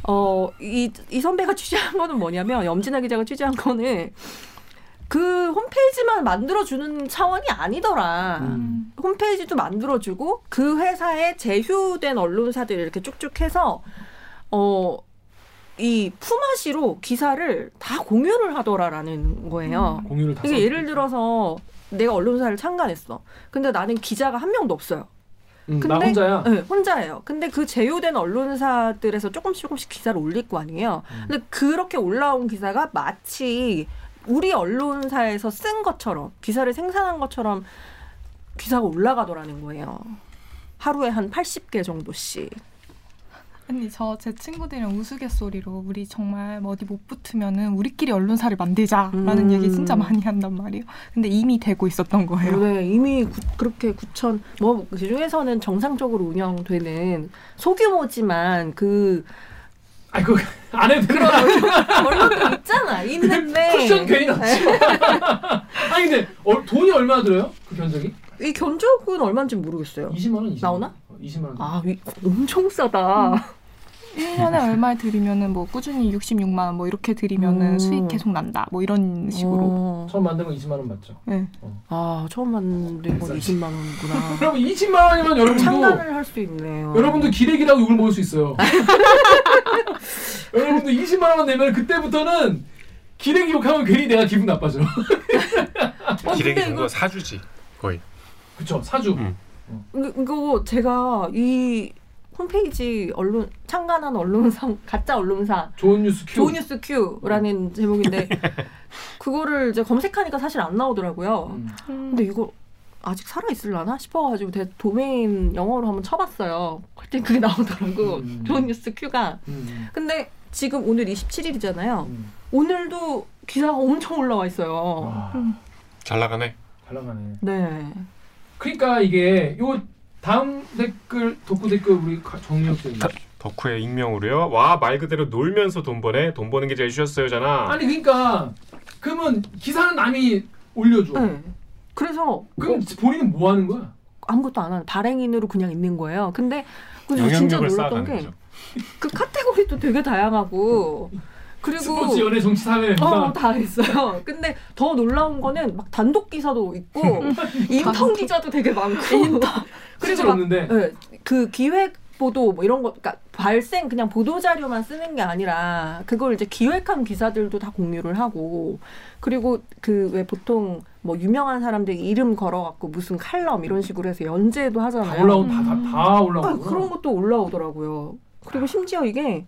어이이 선배가 취재한 거는 뭐냐면 염진아 기자가 취재한 거는 그 홈페이지만 만들어주는 차원이 아니더라. 음. 홈페이지도 만들어주고 그 회사에 제휴된 언론사들 이렇게 쭉쭉 해서 어, 이 품앗이로 기사를 다 공유를 하더라라는 거예요. 공유를 다 써- 예를 들어서 내가 언론사를 참관했어. 근데 나는 기자가 한 명도 없어요. 음, 나 근데- 혼자야. 네, 혼자예요. 근데 그 제휴된 언론사들에서 조금씩 조금씩 기사를 올릴 거 아니에요. 음. 근데 그렇게 올라온 기사가 마치 우리 언론사에서 쓴 것처럼 기사를 생산한 것처럼 기사가 올라가더라는 거예요. 하루에 한 80개 정도씩. 아니 저 제 친구들이랑 우스갯소리로 우리 정말 뭐 어디 못 붙으면은 우리끼리 언론사를 만들자라는 음. 얘기 진짜 많이 한단 말이에요. 근데 이미 되고 있었던 거예요. 네, 이미 구- 그렇게 구천 뭐 그중에서는 정상적으로 운영되는 소규모지만 그 아니 그안 해도 되는 거 언론도 있잖아. 있는데 쿠션 괜히 넣지. 아니 근데 어, 돈이 얼마나 들어요? 그 견적이? 이 견적은 얼마인지 모르겠어요. 20만 원, 20만 나오나? 원. 어, 20만 원. 아, 위- 엄청 싸다. 1년에 얼마 들이면은 뭐 꾸준히 66만 원 뭐 이렇게 들이면은 음. 수익 계속 난다. 뭐 이런 식으로. 어. 처음 만든 건 20만 원 맞죠? 네. 아, 처음 만든 건 20만 원이구나. 그럼 20만 원이면 여러분도 창간을 할 수 있네요. 여러분도 기레기라고 욕을 먹을 수 있어요. 여러분도 20만 원만 내면 그때부터는 기레기 욕하면 괜히 내가 기분 나빠져. 어, 기레기 정도 사주지 거의. 그쵸 사주. 음. 이거, 이거 제가 이 홈페이지 언론 창간한 언론사 가짜 언론사 좋은 뉴스 큐. 조뉴스 큐라는 제목인데 그거를 이제 검색하니까 사실 안 나오더라고요. 음. 근데 이거 아직 살아 있을라나 싶어가지고 제 도메인 영어로 한번 쳐봤어요. 그때 그게 나오더라고. 음. 조뉴스 큐가. 음. 근데 지금 오늘 27일이잖아요. 음. 오늘도 기사가 엄청 올라와 있어요. 와, 잘 나가네. 잘 나가네. 네. 그러니까 이게 요 다음 댓글 독구 댓글 우리 씨. 다- 덕후의 익명으로요. 와 말 그대로 놀면서 돈 버네. 돈 버는 게 제일 쉬웠어요잖아. 아니 그러니까 그러면 기사는 남이 올려줘. 네. 그래서 그럼 본인은 뭐 하는 거야? 아무것도 안 하는 발행인으로 그냥 있는 거예요. 근데 그래서 진짜 놀랐던 게. 그 카테고리도 되게 다양하고 그리고 스포츠, 연애, 정치, 사회. 어, 다 있어요. 근데 더 놀라운 거는 막 단독 기사도 있고 인턴 기자도 되게 많고 막 없는데. 네, 그 기획 보도 뭐 이런 거 그러니까 발생 그냥 보도 자료만 쓰는 게 아니라 그걸 이제 기획한 기사들도 다 공유를 하고 그리고 그 왜 보통 뭐 유명한 사람들 이름 걸어갖고 무슨 칼럼 이런 식으로 해서 연재도 다 하잖아요. 올라온 다다 다 올라온 아. 그런 것도 올라오더라고요. 그리고 심지어 이게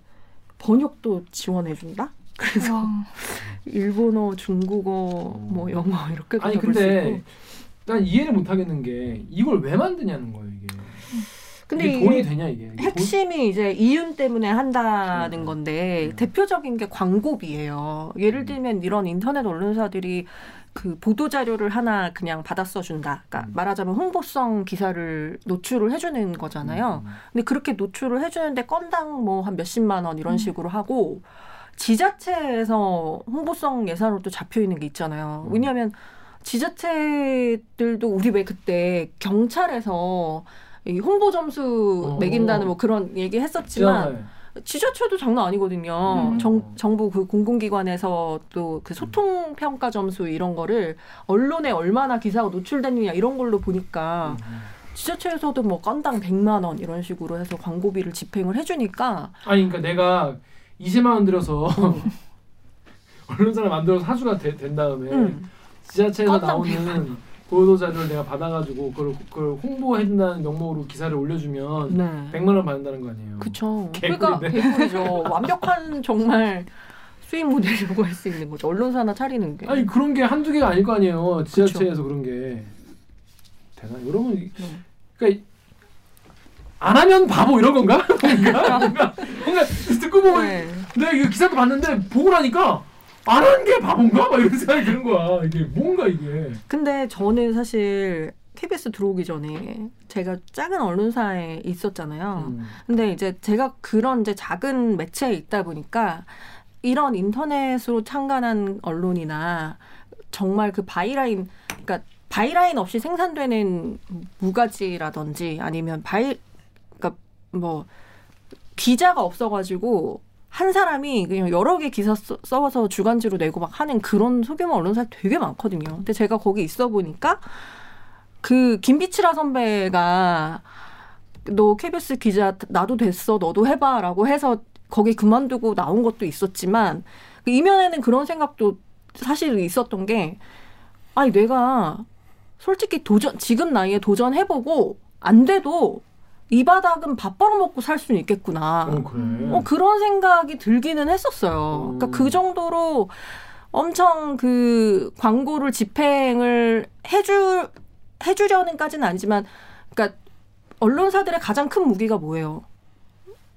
번역도 지원해준다. 그래서 와. 일본어, 중국어, 뭐 영어 이렇게 아니 근데 난 이해를 못 하겠는 게 이걸 왜 만드냐는 거예요 이게. 근데 돈이 되냐 이게. 이게 핵심이 이제 이윤 때문에 한다는 음. 건데 음. 대표적인 게 광고비예요. 예를 들면 이런 인터넷 언론사들이 그 보도 자료를 하나 그냥 받아 써준다. 그러니까 음. 말하자면 홍보성 기사를 노출을 해주는 돈- 거잖아요. 음. 근데 그렇게 노출을 해주는데 건당 뭐 한 몇십만 원 이런 음. 식으로 하고 지자체에서 홍보성 예산으로 또 잡혀 있는 게 있잖아요. 음. 왜냐하면 지자체들도 우리 왜 그때 경찰에서 이 홍보 점수 어. 매긴다는 뭐 그런 얘기 했었지만 지난해. 지자체도 장난 아니거든요. 음. 정, 정부 그 공공기관에서 또 그 소통 평가 점수 이런 거를 언론에 얼마나 기사가 노출됐느냐 이런 걸로 보니까 음. 지자체에서도 뭐 건당 100만 원 이런 식으로 해서 광고비를 집행을 해주니까 아니 그러니까 내가 20만 원 들여서 음. 언론사를 만들어서 사주가 되- 된 다음에 음. 지자체에서 나오는 보도 자료를 내가 받아가지고 그걸, 그걸 홍보해준다는 명목으로 기사를 올려주면 네. 100만 원 받는다는 거 아니에요. 그쵸. 개꿀인데. 그러니까 개꿀이죠. 완벽한 정말 수익 모델이라고 할 수 있는 거죠. 언론사 하나 차리는 게. 아니 그런 게 한두 개가 아닐 거 아니에요. 지자체에서 그런 게 되나? 여러분 이- 음. 그러니까 안 하면 바보 이런 건가? 뭔가 뭔가 뭔가 듣고 보면 네. 내가 기사도 봤는데 보고 나니까 안 하는 게 바본가? 막 이런 생각이 드는 거야. 이게 뭔가 이게. 근데 저는 사실 KBS 들어오기 전에 제가 작은 언론사에 있었잖아요. 음. 근데 이제 제가 그런 이제 작은 매체에 있다 보니까 이런 인터넷으로 창간한 언론이나 정말 그 byline, 그러니까 byline 없이 생산되는 무가지라든지 아니면 by-, 그러니까 뭐 기자가 없어가지고 한 사람이 그냥 여러 개 기사 써- 써서 주간지로 내고 막 하는 그런 소규모 언론사 되게 많거든요. 근데 제가 거기 있어 보니까 그 김비치라 선배가 너 KBS 기자 나도 됐어 너도 해봐라고 해서 거기 그만두고 나온 것도 있었지만 그 이면에는 그런 생각도 사실 있었던 게 아니 내가 솔직히 도전 지금 나이에 도전해보고 안 돼도 이 바닥은 밥 벌어먹고 살 수는 있겠구나. 어 그래. 어, 그런 생각이 들기는 했었어요. 그러니까 음. 그 정도로 엄청 그 광고를 집행을 해줄 해주려는까지는 아니지만, 그러니까 언론사들의 가장 큰 무기가 뭐예요?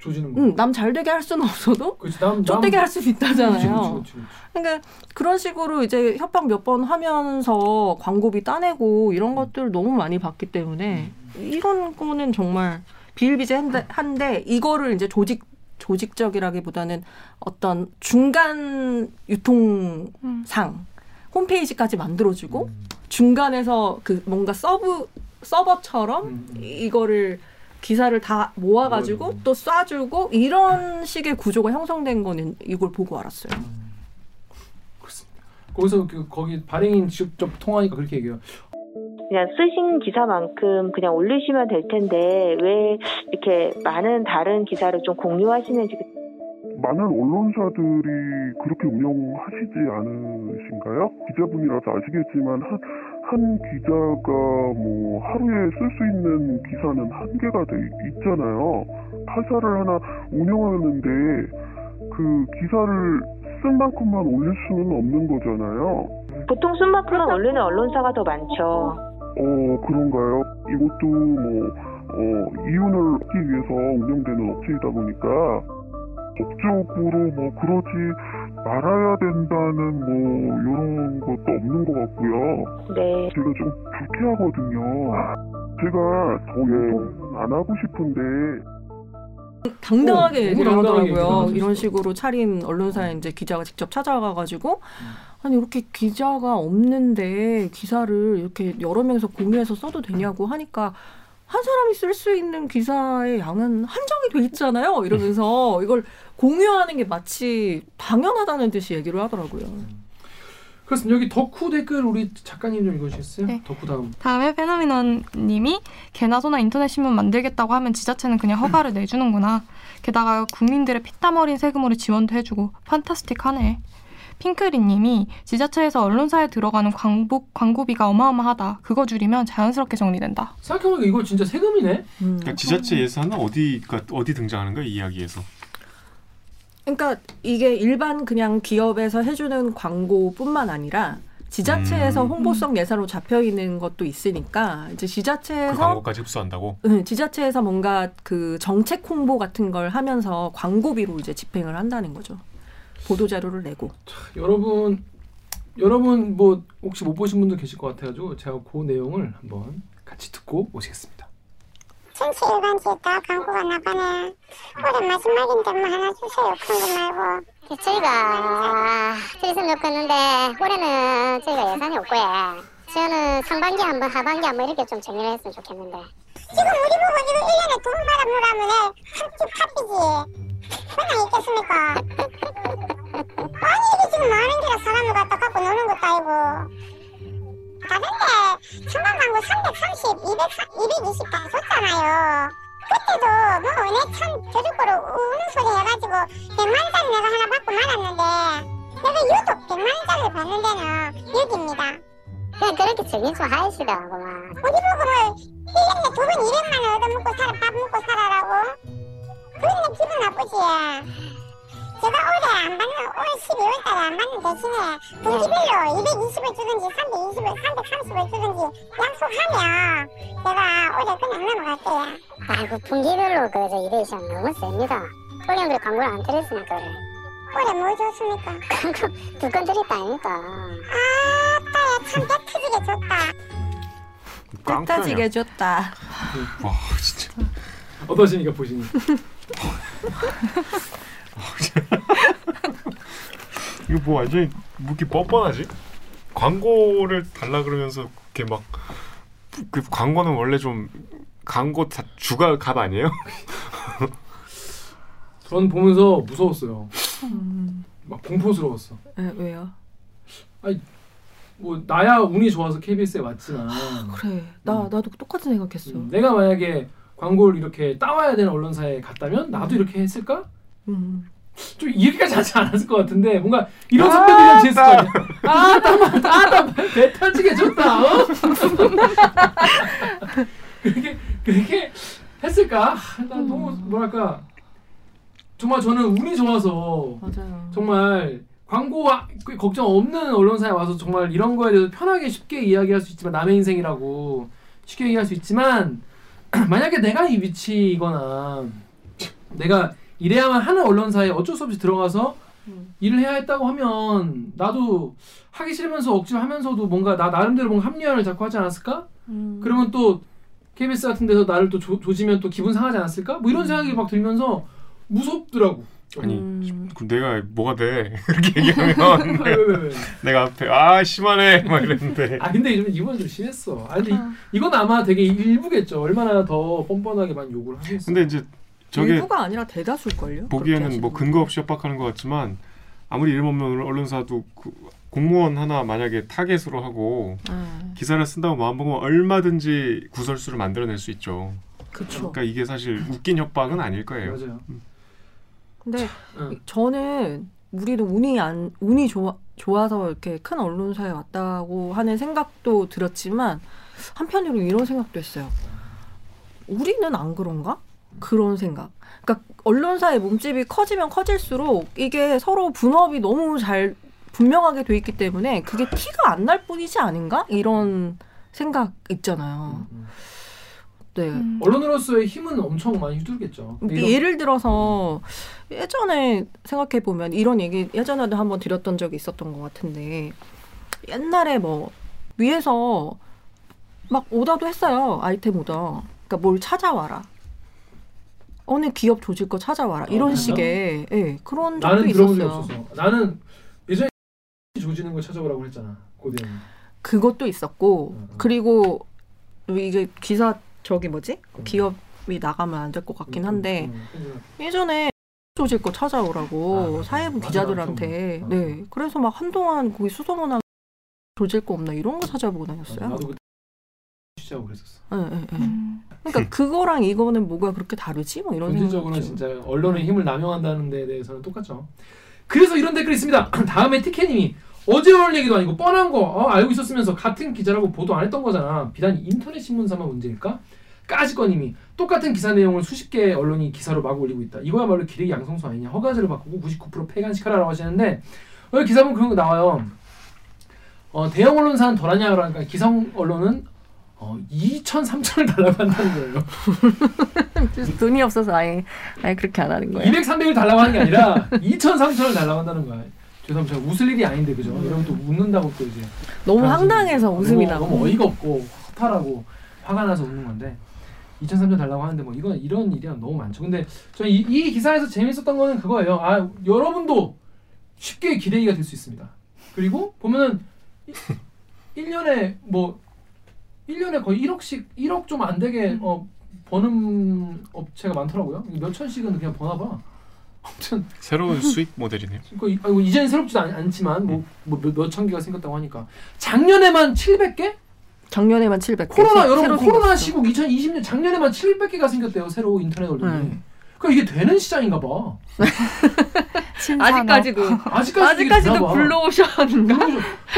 조지는 거. 음, 남 잘되게 할 수는 없어도 좆되게 할 수는 있다잖아요. 그렇지, 그렇지, 그렇지. 그러니까 그런 식으로 이제 협박 몇 번 하면서 광고비 따내고 이런 것들 너무 많이 봤기 때문에 이런 거는 정말 비일비재한데 한데 이거를 이제 조직 조직적이라기보다는 어떤 중간 유통상 홈페이지까지 만들어주고 음. 중간에서 그 뭔가 서브 서버처럼 음, 음. 이거를 기사를 다 모아가지고. 또 쏴주고 이런 식의 구조가 형성된 거는 이걸 보고 알았어요. 그렇습니다. 거기서 그 거기 발행인 직접 통화하니까 그렇게 얘기해요. 그냥 쓰신 기사만큼 그냥 올리시면 될 텐데 왜 이렇게 많은 다른 기사를 좀 공유하시는지 많은 언론사들이 그렇게 운영하시지 않으신가요? 기자분이라서 아시겠지만 한, 한 기자가 뭐 하루에 쓸 수 있는 기사는 한계가 돼 있잖아요. 타사를 하나 운영하는데 그 기사를 쓴 만큼만 올릴 수는 없는 거잖아요. 보통 순만큼만 올리는 언론사가 더 많죠. 어 그런가요? 이것도 뭐 어, 이윤을 얻기 위해서 운영되는 업체이다 보니까 법적으로 뭐 그러지 말아야 된다는 뭐 이런 것도 없는 것 같고요. 네. 제가 좀 불쾌하거든요. 제가 더 요청은 안 하고 싶은데 당당하게 어, 얘기를 하더라고요. 이런 식으로 차린 언론사에 이제 기자가 직접 찾아가가지고 아니 이렇게 기자가 없는데 기사를 이렇게 여러 명이서 공유해서 써도 되냐고 하니까 한 사람이 쓸 수 있는 기사의 양은 한정이 돼 있잖아요. 이러면서 이걸 공유하는 게 마치 당연하다는 듯이 얘기를 하더라고요. 그렇습니다. 여기 덕후 댓글 우리 작가님 좀 읽어주시겠어요? 네. 덕후 다음. 다음에 페노미넌님이 개나 소나 인터넷 신문 만들겠다고 하면 지자체는 그냥 허가를 내주는구나. 게다가 국민들의 피땀 어린 세금으로 지원도 해주고 판타스틱하네. 핑크리님이 지자체에서 언론사에 들어가는 광고, 광고비가 어마어마하다. 그거 줄이면 자연스럽게 정리된다. 생각해보니까 이거 진짜 세금이네. 음. 그러니까 지자체 예산은 어디가 어디 등장하는 거야 이 이야기에서? 그러니까 이게 일반 그냥 기업에서 해주는 광고뿐만 아니라 지자체에서 음. 홍보성 예산으로 잡혀 있는 것도 있으니까 이제 그 지자체에서 광고까지 흡수한다고? 네, 지자체에서 뭔가 그 정책 홍보 같은 걸 하면서 광고비로 이제 집행을 한다는 거죠. 보도 자료를 내고. 여러분 여러분 뭐 혹시 못 보신 분도 계실 것 같아가지고 제가 그 내용을 한번 같이 듣고 오시겠습니다. 전체 일반지에다 광고가 나가네. 올해 마지막인데 뭐 하나 주세요. 큰거 말고. 저희가 드렸으면 좋겠는데 올해는 저희가 예산이 없고요. 저는 상반기 한번 하반기 한번 이렇게 좀 정리를 했으면 좋겠는데. 지금 우리 보고 지금 1년에 돈 받아보라면 한집 값이지. 그냥 있겠습니까? 아니 이게 지금 많은 게라 사람을 갖다 갖고 노는 것도 아니고. 다른데 천만 광고 330, 200, 220 다 줬잖아요. 그때도 뭐 은혜 참 저주고로 우는 소리 해가지고 100만짜리 내가 하나 받고 말았는데 내가 유독 100만짜리를 받는 데는 여기입니다. 그냥 그렇게 정리 좀 하시더라고만. 어디 보고 뭐 1년에 두번 200만 원 얻어먹고 살아, 밥 먹고 살아라고? 그건 내 기분 나쁘지. 제가 올해 안 받는, 올 12월 달에 안 받는 대신에 분기별로 220을 주든지 320을, 330을 주든지 약속하면 제가 올해 그냥 넘어갈게요. 아이고, 분기별로 그저 이래시면 너무 셉니다. 올해는 광고를 안 드렸으니까 그래. 올해 뭐 줬습니까? 광고 두 건 드렸다 아닙니까? 아따, 참 깨트지게 줬다. 따지게 줬다. 와 진짜. 어떠십니까 보시니? 이거 뭐 완전히 뭐 이렇게 뻔뻔하지? 광고를 달라 그러면서 이렇게 막 그 광고는 원래 좀 광고 다 주가 값 아니에요? 전 보면서 무서웠어요. 음, 막 공포스러웠어. 에, 왜요? 뭐 나야 운이 좋아서 KBS에 왔지만 그래. 나 나도 똑같은 생각했어. 음, 내가 만약에 광고를 이렇게 따와야 되는 언론사에 갔다면 나도 이렇게 했을까? 음. 좀 이렇게까지 하지 않았을 것 같은데 뭔가 이런 선배들이랑 지냈을 거 아니야. 아, 땀, 아, 땀, 배 터지게 좋다. 어? 그렇게 그렇게 했을까? 아, 난 너무 뭐랄까 정말 저는 운이 좋아서 맞아요. 정말 광고와 그 걱정 없는 언론사에 와서 정말 이런 거에 대해서 편하게 쉽게 이야기할 수 있지만 남의 인생이라고 쉽게 얘기할 수 있지만 만약에 내가 이 위치이거나 내가 이래야만 하는 언론사에 어쩔 수 없이 들어가서 음. 일을 해야 했다고 하면 나도 하기 싫으면서 억지로 하면서도 뭔가 나 나름대로 뭔가 합리화를 자꾸 하지 않았을까? 음. 그러면 또 KBS 같은 데서 나를 또 조, 조지면 또 기분 상하지 않았을까? 뭐 이런 생각이 막 들면서 무섭더라고. 아니 음. 그럼 내가 뭐가 돼 그렇게 얘기하면 왜, 왜, 왜, 왜. 내가 앞에 아 심하네 막 이랬는데 아 근데 좀 이번 좀 심했어. 아 근데 이, 이건 아마 되게 일부겠죠. 얼마나 더 뻔뻔하게 많이 욕을 하겠어. 근데 이제 저게 일부가 아니라 대다수일걸요. 보기에는 뭐 근거 없이 협박하는 것 같지만 아무리 이름 없는 언론사도 그 공무원 하나 만약에 타겟으로 하고 음. 기사를 쓴다고 마음먹으면 얼마든지 구설수를 만들어낼 수 있죠. 그쵸. 그러니까 이게 사실 웃긴 협박은 아닐 거예요. 맞아요. 근데 응. 저는 우리도 운이 안 운이 좋아 좋아서 이렇게 큰 언론사에 왔다고 하는 생각도 들었지만 한편으로 이런 생각도 했어요. 우리는 안 그런가? 그런 생각. 그러니까 언론사의 몸집이 커지면 커질수록 이게 서로 분업이 너무 잘 분명하게 돼 있기 때문에 그게 티가 안 날 뿐이지 아닌가? 이런 생각 있잖아요. 음. 네. 음. 언론으로서의 힘은 엄청 많이 휘둘겠죠. 예를 들어서 예전에 생각해 보면 이런 얘기 예전에도 한번 드렸던 적이 있었던 것 같은데 옛날에 뭐 위에서 막 오더도 했어요 아이템 오더 그러니까 뭘 찾아와라 어느 기업 조질 거 찾아와라 이런 어, 식의 예 그런 적도 있었어요. 나는 예전에 조지는 걸 찾아보라고 했잖아. 고대는. 그것도 있었고 음, 음. 그리고 이게 기사 저기 뭐지 기업이 나가면 안 될 것 같긴 한데 음, 음, 예전에 조질 거 찾아오라고 아, 사회부 맞아. 기자들한테 맞아. 네 그래서 막 한동안 거기 수소문하고 조질 거 없나 이런 거 찾아보고 맞아. 다녔어요. 취재하고 그랬었어. 예, 예, 예. 음. 그러니까 그거랑 이거는 뭐가 그렇게 다르지? 뭐 이런 생각. 진짜 언론의 힘을 남용한다는 데 대해서는 똑같죠. 그래서 이런 댓글이 있습니다. 다음에 티켓님이 어제 올 얘기도 아니고 뻔한 거 어, 알고 있었으면서 같은 기자라고 보도 안 했던 거잖아. 비단 인터넷 신문사만 문제일까? 까지꺼님이 똑같은 기사 내용을 수십 개의 언론이 기사로 마구 올리고 있다. 이거야말로 기레기 양성소 아니냐. 허가제를 바꾸고 99% 폐간시켜라라고 하시는데 여기 기사 보면 그런 거 나와요. 어, 대형 언론사는 덜하냐 그러니까 기성 언론은 어, 2천, 3천을 달라고 한다는 거예요. 돈이 없어서 아예 아예 그렇게 안 하는 거예요. 200, 300을 달라고 하는 게 아니라 2천, 3천을 달라고 한다는 거야. 죄송합니다. 제가 웃을 일이 아닌데 그죠? 이러면 또 웃는다고 또 이제 너무 황당해서 웃음이 나고. 너무 어이가 없고 허탈하고 화가 나서 웃는 건데 2천, 3천 달라고 하는데 뭐 이건 이런 일이 너무 많죠. 근데 저는 이, 이 기사에서 재밌었던 거는 그거예요. 아 여러분도 쉽게 기대기가 될 수 있습니다. 그리고 보면은 1년에 뭐 1년에 거의 1억씩 1억 좀 안 되게 어, 버는 업체가 많더라고요. 몇 천씩은 그냥 버나 봐. 아무튼 새로운 수익 모델이네요. 그 이- 아이고, 이제는 새롭지도 않, 않지만 뭐, 뭐 몇천 개가 생겼다고 하니까 작년에만 700개? 작년에만 700. 코로나 여러분 코로나 시국 2020년 작년에만 700개가 생겼대요 새로 인터넷 언론이. 네. 그러니까 이게 되는 시장인가 봐. 신산업. 아직까지도 아직까지 아직까지도 블루오션인가?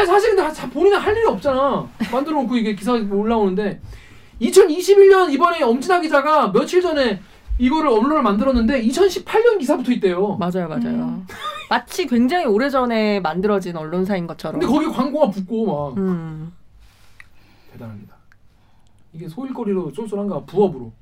사실 근데 본인은 할 일이 없잖아. 만들어 놓고 이게 기사 올라오는데 2021년 이번에 엄진아 기자가 며칠 전에 이거를 언론을 만들었는데 2018년 기사부터 있대요. 맞아요, 맞아요. 음. 마치 굉장히 오래 전에 만들어진 언론사인 것처럼. 근데 거기 광고가 붙고 막 음. 대단합니다. 이게 소일거리로 쏠쏠한가 부업으로.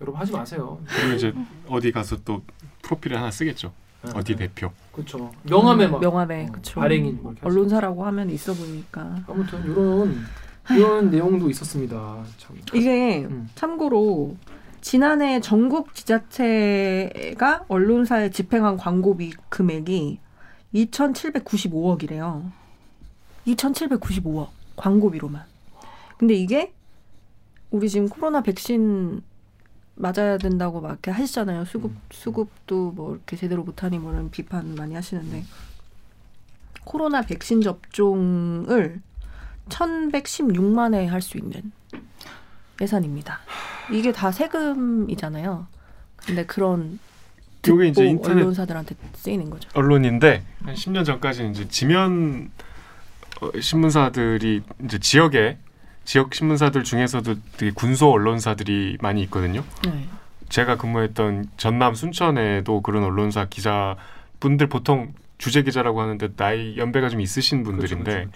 여러분 하지 마세요. 그리고 이제 어디 가서 또 프로필을 하나 쓰겠죠. 네, 어디 네. 대표. 그렇죠. 명함에 막 명함에 어, 그쵸. 발행인 뭐 이렇게 하시고. 언론사라고 하면 있어 보이니까. 아무튼 이런 이런 내용도 있었습니다. 참. 이게 음. 참고로 지난해 전국 지자체가 언론사에 집행한 광고비 금액이 2,795억이래요. 2,795억 광고비로만. 근데 이게 우리 지금 코로나 백신 맞아야 된다고 막 이렇게 하시잖아요. 수급 음. 수급도 뭐 이렇게 제대로 못하니 뭐는 비판 많이 하시는데 코로나 백신 접종을 1,116만 회 할 수 있는 예산입니다. 이게 다 세금이잖아요. 근데 그런 요게 이제 인터넷 언론사들한테 쓰이는 거죠. 언론인데 한 10년 전까지는 이제 지면 어, 신문사들이 이제 지역에 지역 신문사들 중에서도 되게 군소 언론사들이 많이 있거든요. 네. 제가 근무했던 전남 순천에도 그런 언론사 기자 분들 보통 주재 기자라고 하는데 나이 연배가 좀 있으신 분들인데 그렇죠,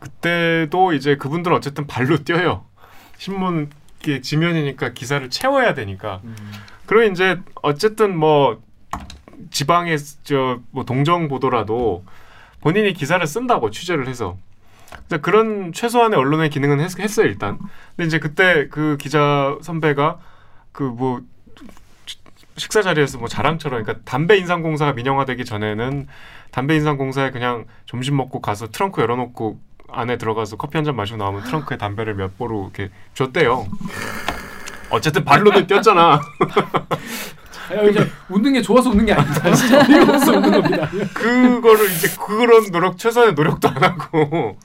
그때도 이제 그분들은 어쨌든 발로 뛰어요. 신문 지면이니까 기사를 채워야 되니까. 음. 그럼 이제 어쨌든 뭐 지방에 저뭐 동정 보도라도 본인이 기사를 쓴다고 취재를 해서 그런 최소한의 언론의 기능은 했, 했어요 일단. 근데 이제 그때 그 기자 선배가 그 뭐 식사 자리에서 뭐 자랑처럼 그러니까 담배 인상공사가 민영화되기 전에는 담배 인상공사에 그냥 점심 먹고 가서 트렁크 열어놓고 안에 들어가서 커피 한 잔 마시고 나오면 트렁크에 담배를 몇 보로 이렇게 줬대요. 어쨌든 발로는 뛰었잖아. 아, 이제 웃는 게 좋아서 웃는 게 아닙니다. 진짜 어이가 없어 웃는 겁니다. 그거를 이제 그런 노력 최소한의 노력도 안 하고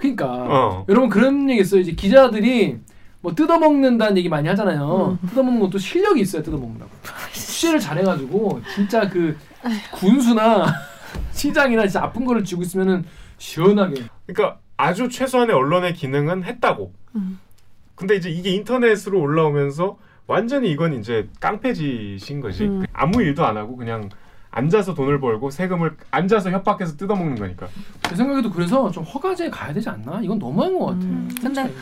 그러니까 어. 여러분 그런 얘기 있어요. 이제 기자들이 뭐 뜯어먹는다는 얘기 많이 하잖아요. 뜯어먹는 것도 실력이 있어야 뜯어먹는다고. 취재를 잘해가지고 진짜 그 군수나 시장이나 진짜 아픈 거를 쥐고 있으면은 시원하게. 그러니까 아주 최소한의 언론의 기능은 했다고. 음. 근데 이제 이게 인터넷으로 올라오면서 완전히 이건 이제 깡패짓인 거지. 음. 아무 일도 안 하고 그냥 앉아서 돈을 벌고 세금을 앉아서 협박해서 뜯어먹는 거니까. 제 생각에도 그래서 좀 허가제에 가야 되지 않나? 이건 너무한 것 같아. 음, 큰 근데.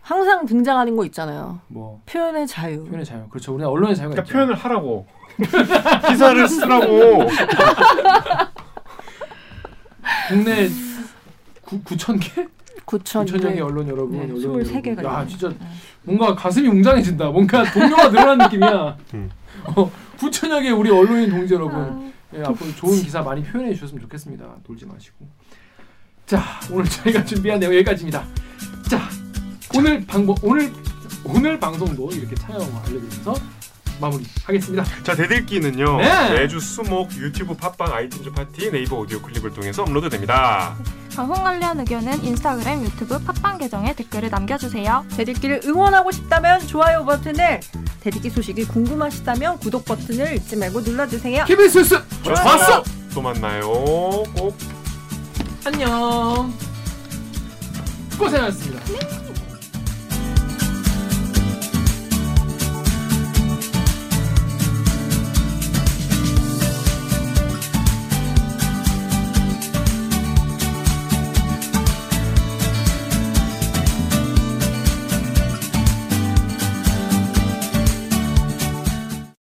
항상 등장하는 거 있잖아요. 뭐 표현의 자유. 표현의 자유. 그렇죠. 우리가 언론의 자유가 그러니까 있죠. 표현을 하라고. 기사를 쓰라고. 국내 9 9천 개? 9천 9천 명의 언론 여러분, 네, 언론 23 개가 여러분. 야, 있네요. 진짜 뭔가 가슴이 웅장해진다. 뭔가 동료가 늘어난 느낌이야. 음. 어, 9천여 개 우리 언론인 동지 여러분. 예, 앞으로 좋은 기사 많이 표현해 주셨으면 좋겠습니다. 돌지 마시고. 자, 오늘 저희가 준비한 내용 여기까지입니다. 자, 오늘 방법 오늘 오늘 방송도 이렇게 촬영 알려드리면서 마무리하겠습니다. 자 대들기는요 네. 매주 수목 유튜브 팟빵 아이튠즈 파티 네이버 오디오 클립을 통해서 업로드됩니다. 방송 관련 의견은 인스타그램, 유튜브, 팟빵 계정에 댓글을 남겨주세요. 대들기를 응원하고 싶다면 좋아요 버튼을, 대들기 소식이 궁금하시다면 구독 버튼을 잊지 말고 눌러주세요. KBS 좋았어. 또 만나요. 꼭 안녕. 고생하셨습니다.